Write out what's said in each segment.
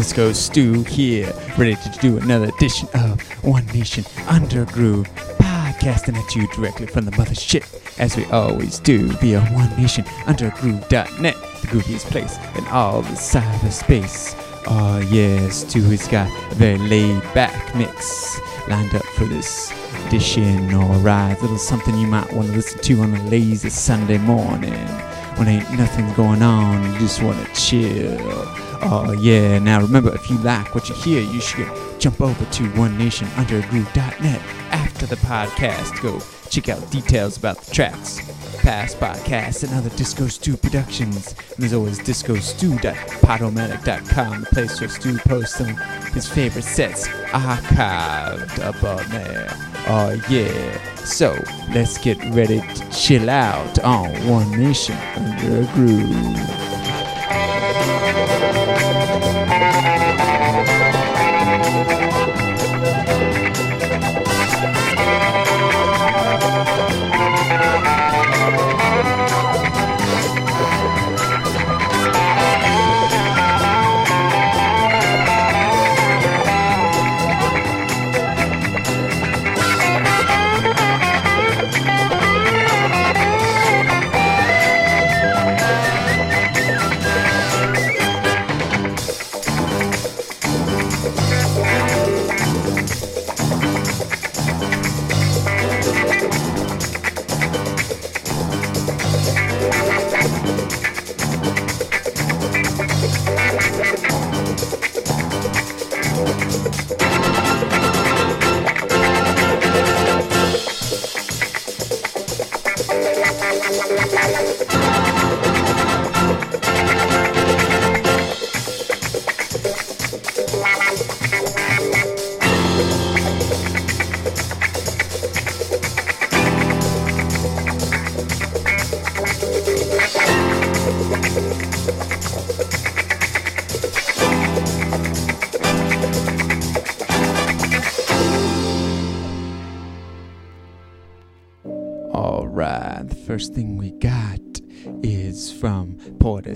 Disco Stu here, ready to do another edition of One Nation Under Groove, podcasting at you directly from the mothership, as we always do via One Nation Under Groove.net, the grooviest place in all the cyberspace. Oh yes, Stu has got a very laid back mix lined up for this edition. Alright, a little something you might want to listen to on a lazy Sunday morning when ain't nothing going on, you just want to chill. Oh yeah, now remember if you like what you hear, you should jump over to onenationundergroove.net after the podcast. Go check out details about the tracks, past podcasts, and other Disco Stu productions. And there's always discostew.podomatic.com, the place where Stu posts some his favorite sets archived up on there. Oh yeah. So let's get ready to chill out on One Nation Under a Groove.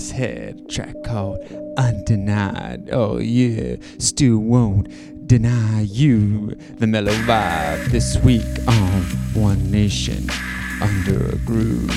Portishead, track called Undenied. Oh yeah, still won't deny you the mellow vibe this week on One Nation Under a Groove.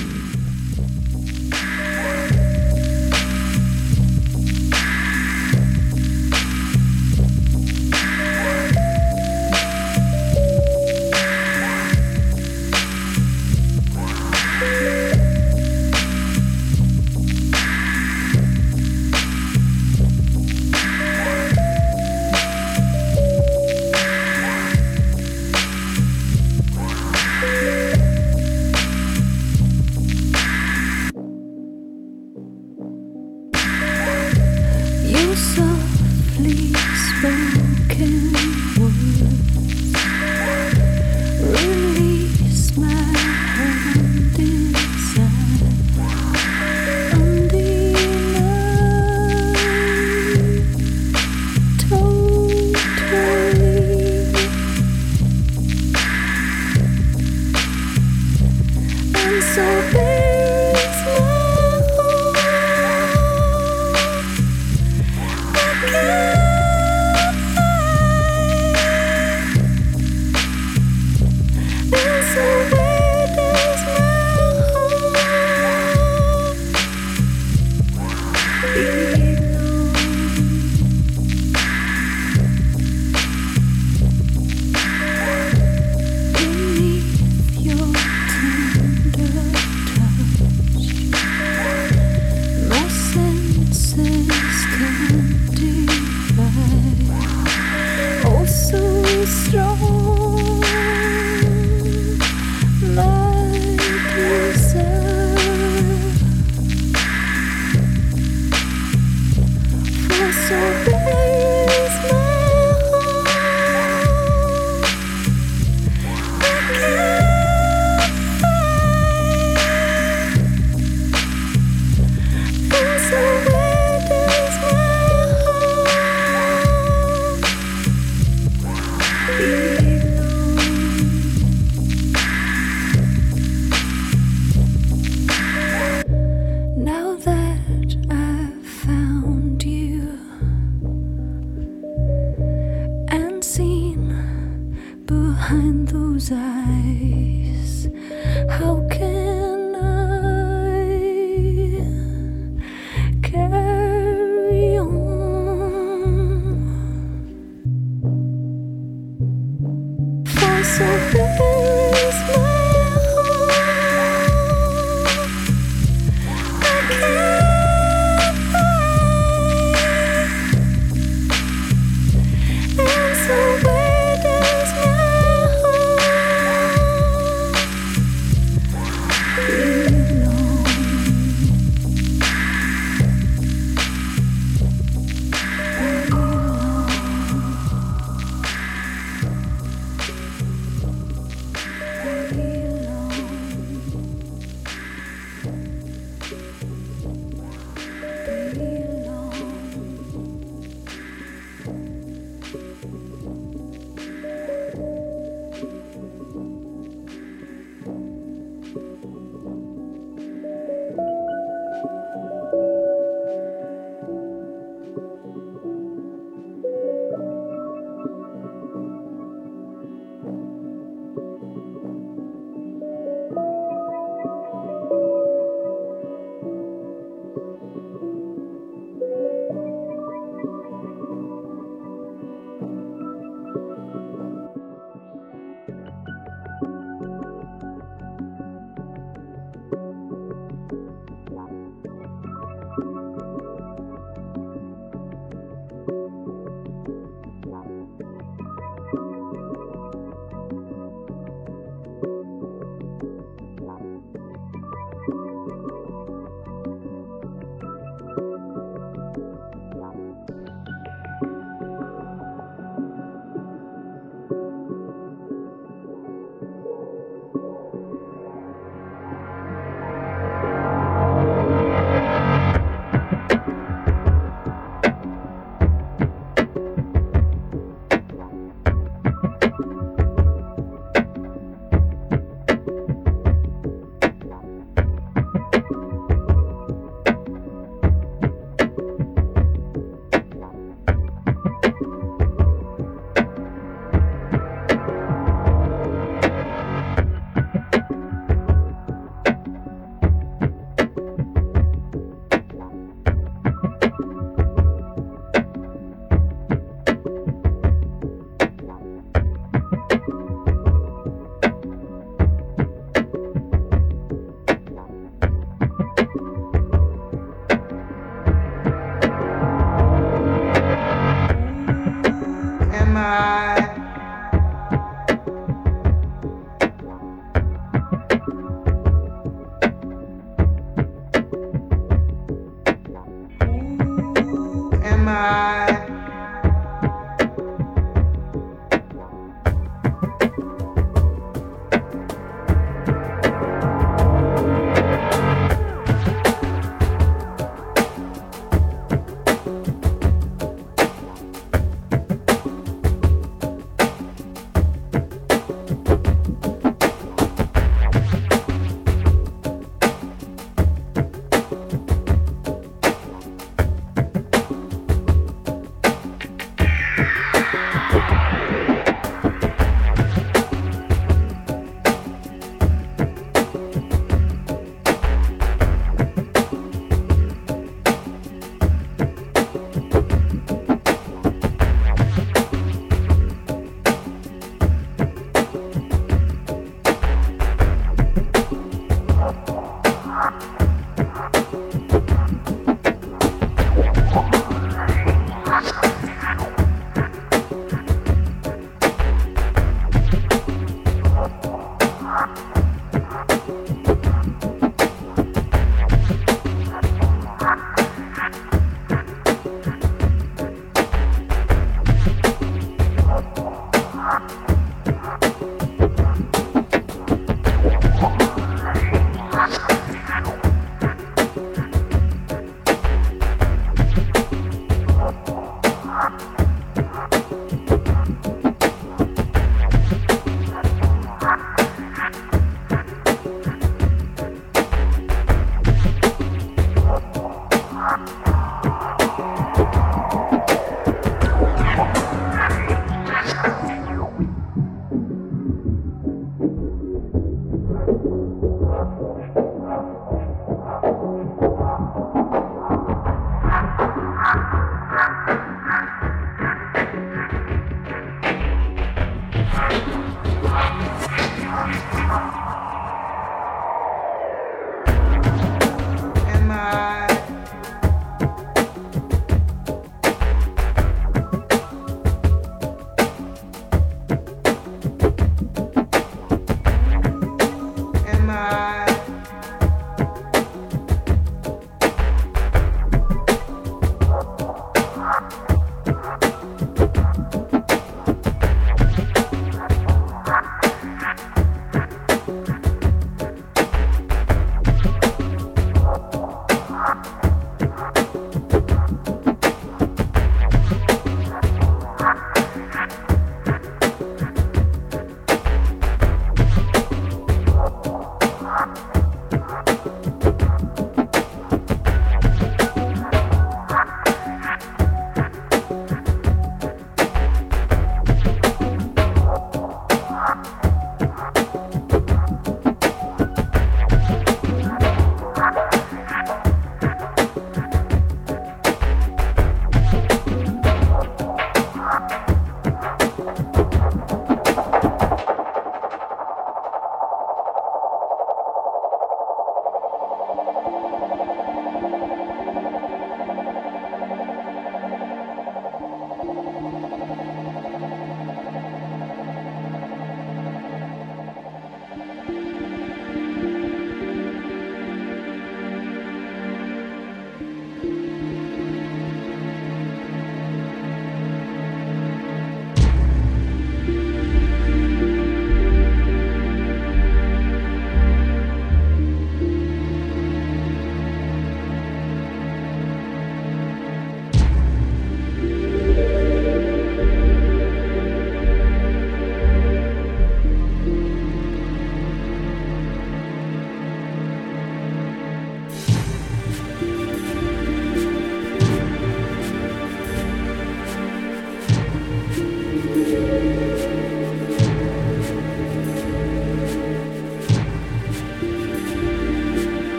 Musik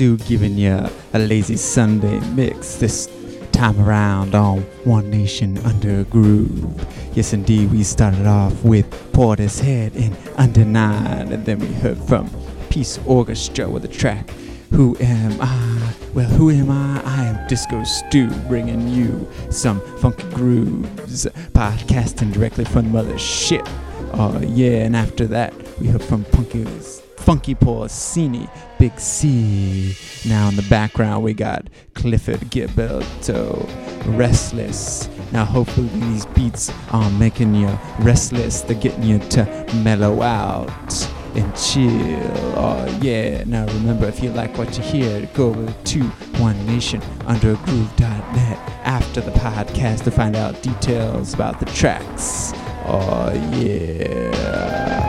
Giving you a lazy Sunday mix this time around on One Nation Under a Groove. Yes, indeed, we started off with Portishead in Undenied, and then we heard from Peace Orchestra with a track Who Am I? Well, who am I? I am Disco Stu, bringing you some funky grooves, podcasting directly from the mothership. Oh, yeah, and after that, we heard from Punky's Funki Porcini, Big Sea. Now in the background, we got Clifford Gilberto, Restless. Now, hopefully, these beats are making you restless. They're getting you to mellow out and chill. Oh, yeah. Now, remember, if you like what you hear, go to One Nation undergroove.net after the podcast to find out details about the tracks. Oh, yeah.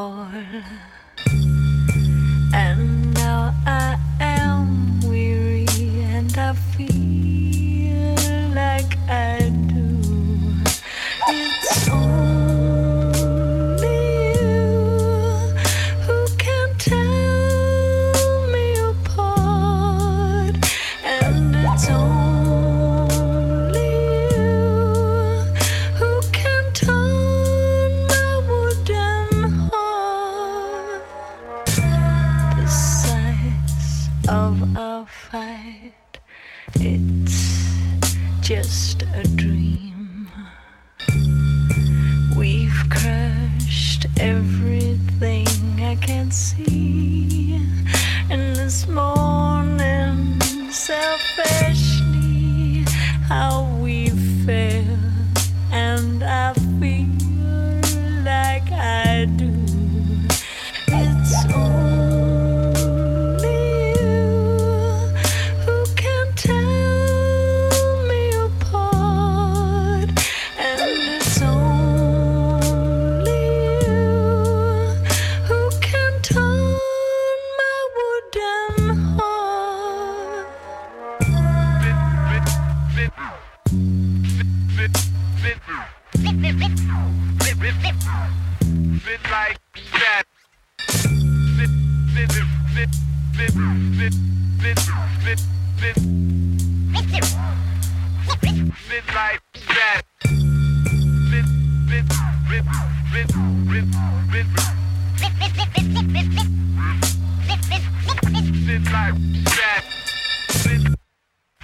all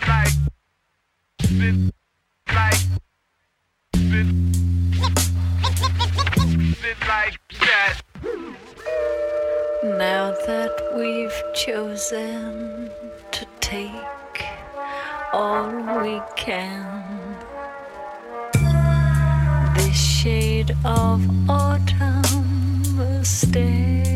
like now that we've chosen to take all we can, the shade of autumn will stay.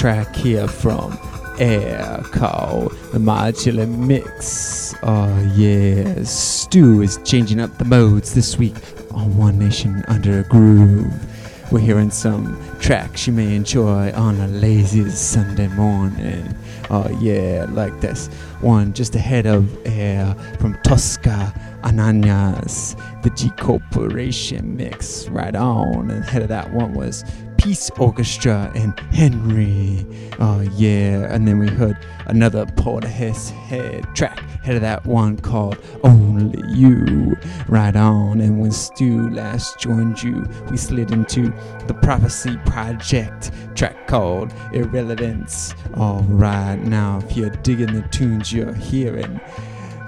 track here from Air called the Modular Mix. Oh yeah, Stu is changing up the modes this week on One Nation Under a Groove. We're hearing some tracks you may enjoy on a lazy Sunday morning. Oh yeah, like this one just ahead of Air from Tosca Annanas, the G Corporation mix. Right on, and ahead of that one was Peace Orchestra and Henry. Oh yeah, and then we heard another Portishead track. Head of that one called Only You. Right on, and when Stu last joined you, we slid into the Prophecy Projekt track called Irrelevance. All right, now if you're digging the tunes you're hearing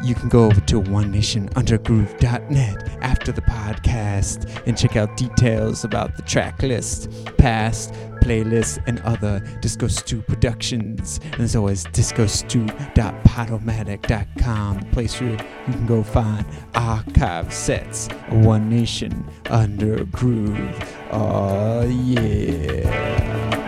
you can go over to onenationundergroove.net after the podcast and check out details about the track list, past playlists, and other Disco Stu productions. And as always, discostew.podomatic.com, the place where you can go find archive sets of One Nation Under Groove. Oh, yeah.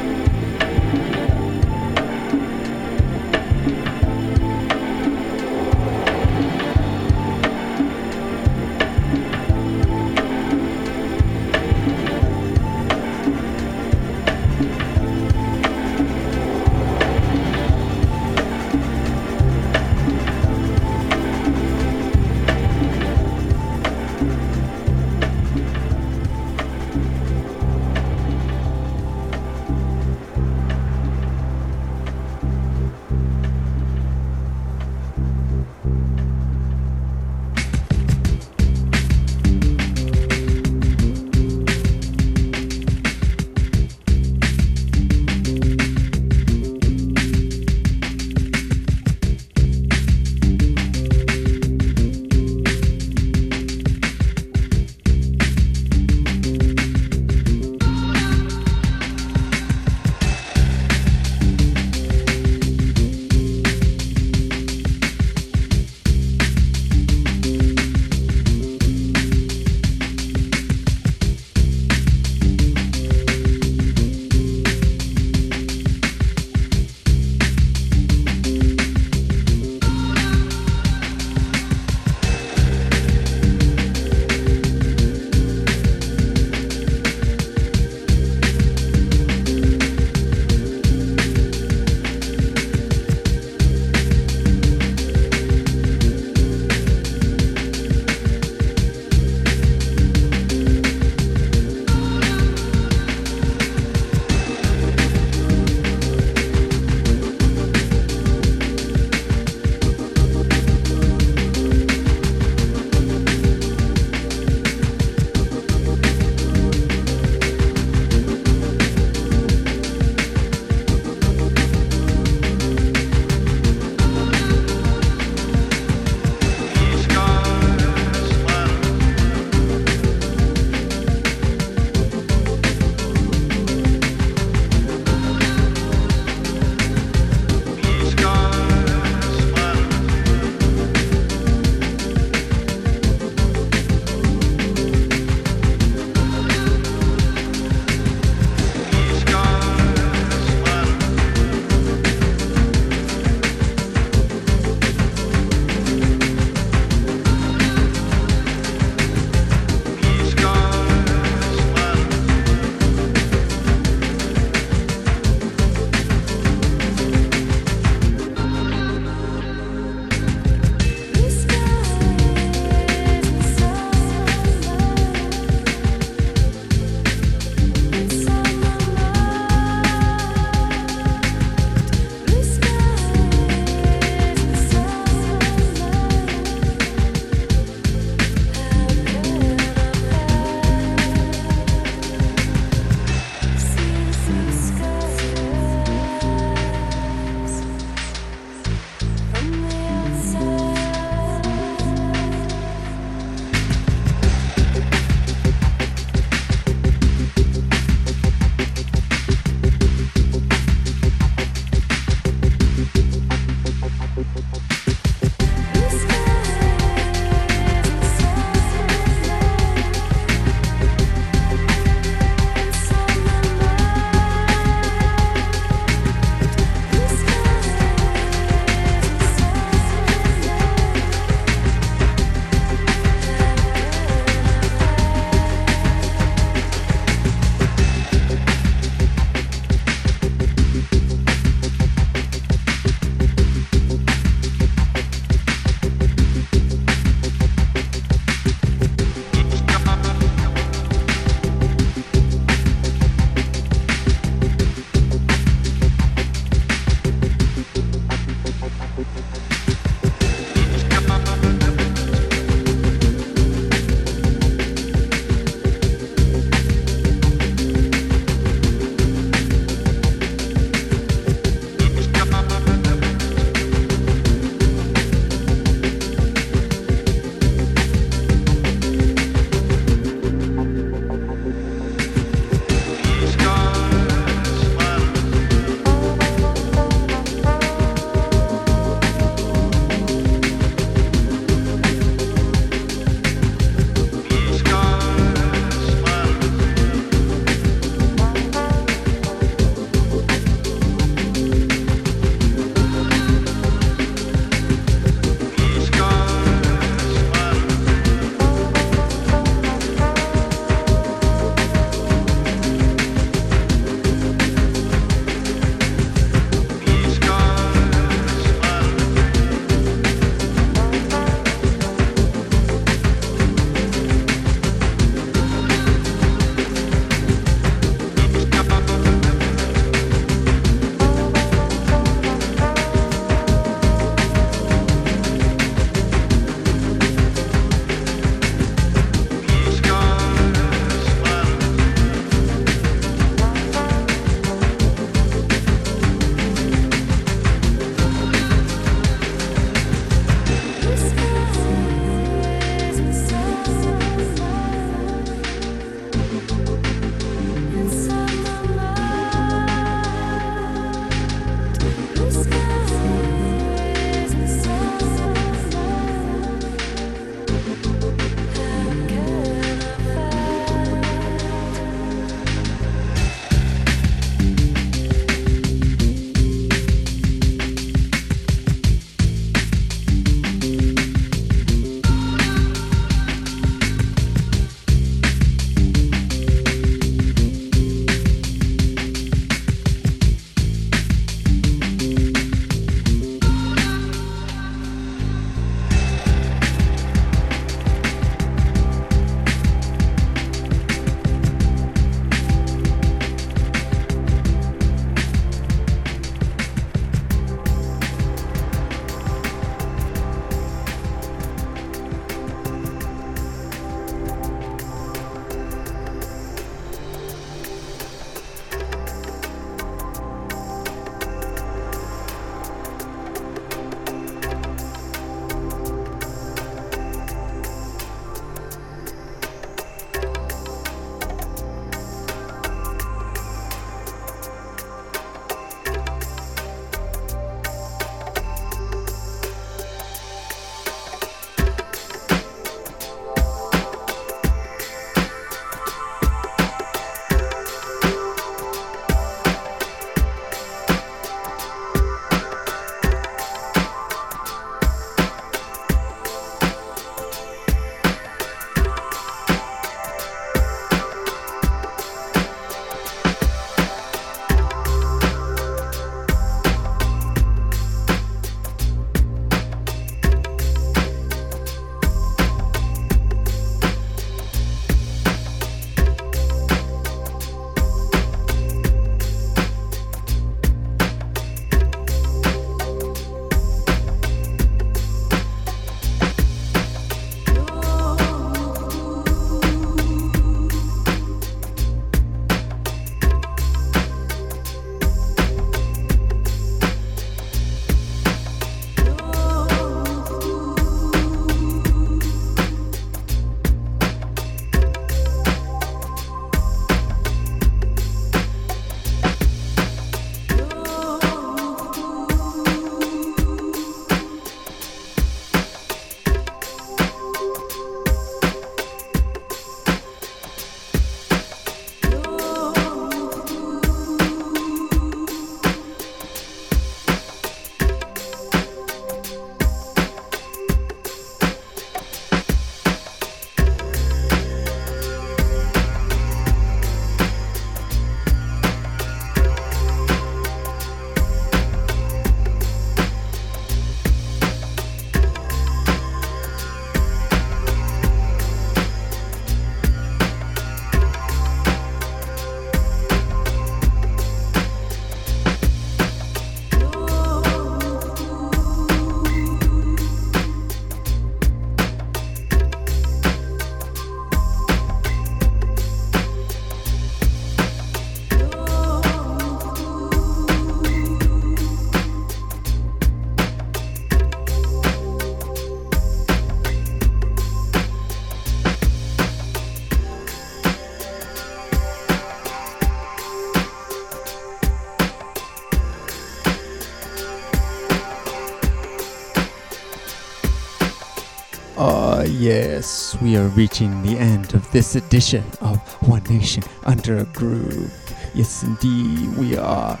Yes, we are reaching the end of this edition of One Nation Under a Groove. Yes, indeed, we are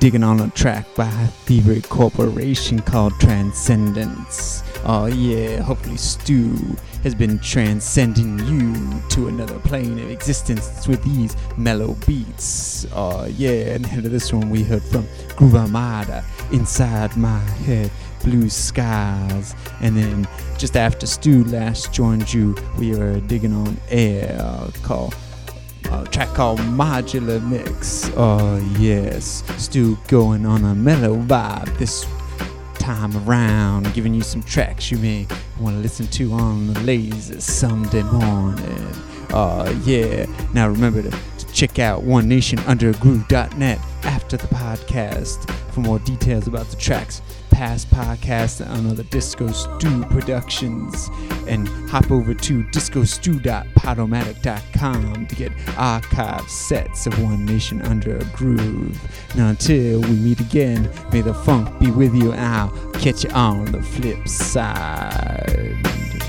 digging on a track by a Thievery Corporation called Transcendence. Oh, yeah, hopefully Stu has been transcending you to another plane of existence with these mellow beats. Oh, yeah, and ahead of this one, we heard from Groove Armada, Inside My Head, Blue Skies, and then just after Stu last joined you, we were digging on air called a track called Modular Mix. Oh yes, Stu going on a mellow vibe this time around, giving you some tracks you may want to listen to on the lazy Sunday morning. Oh yeah. Now remember to, to check out One Nation Under Groove.net after the podcast for more details about the tracks past podcasts on other Disco Stu productions and hop over to discostew.podomatic.com to get archive sets of One Nation Under a Groove. Now until we meet again, may the funk be with you and I'll catch you on the flip side.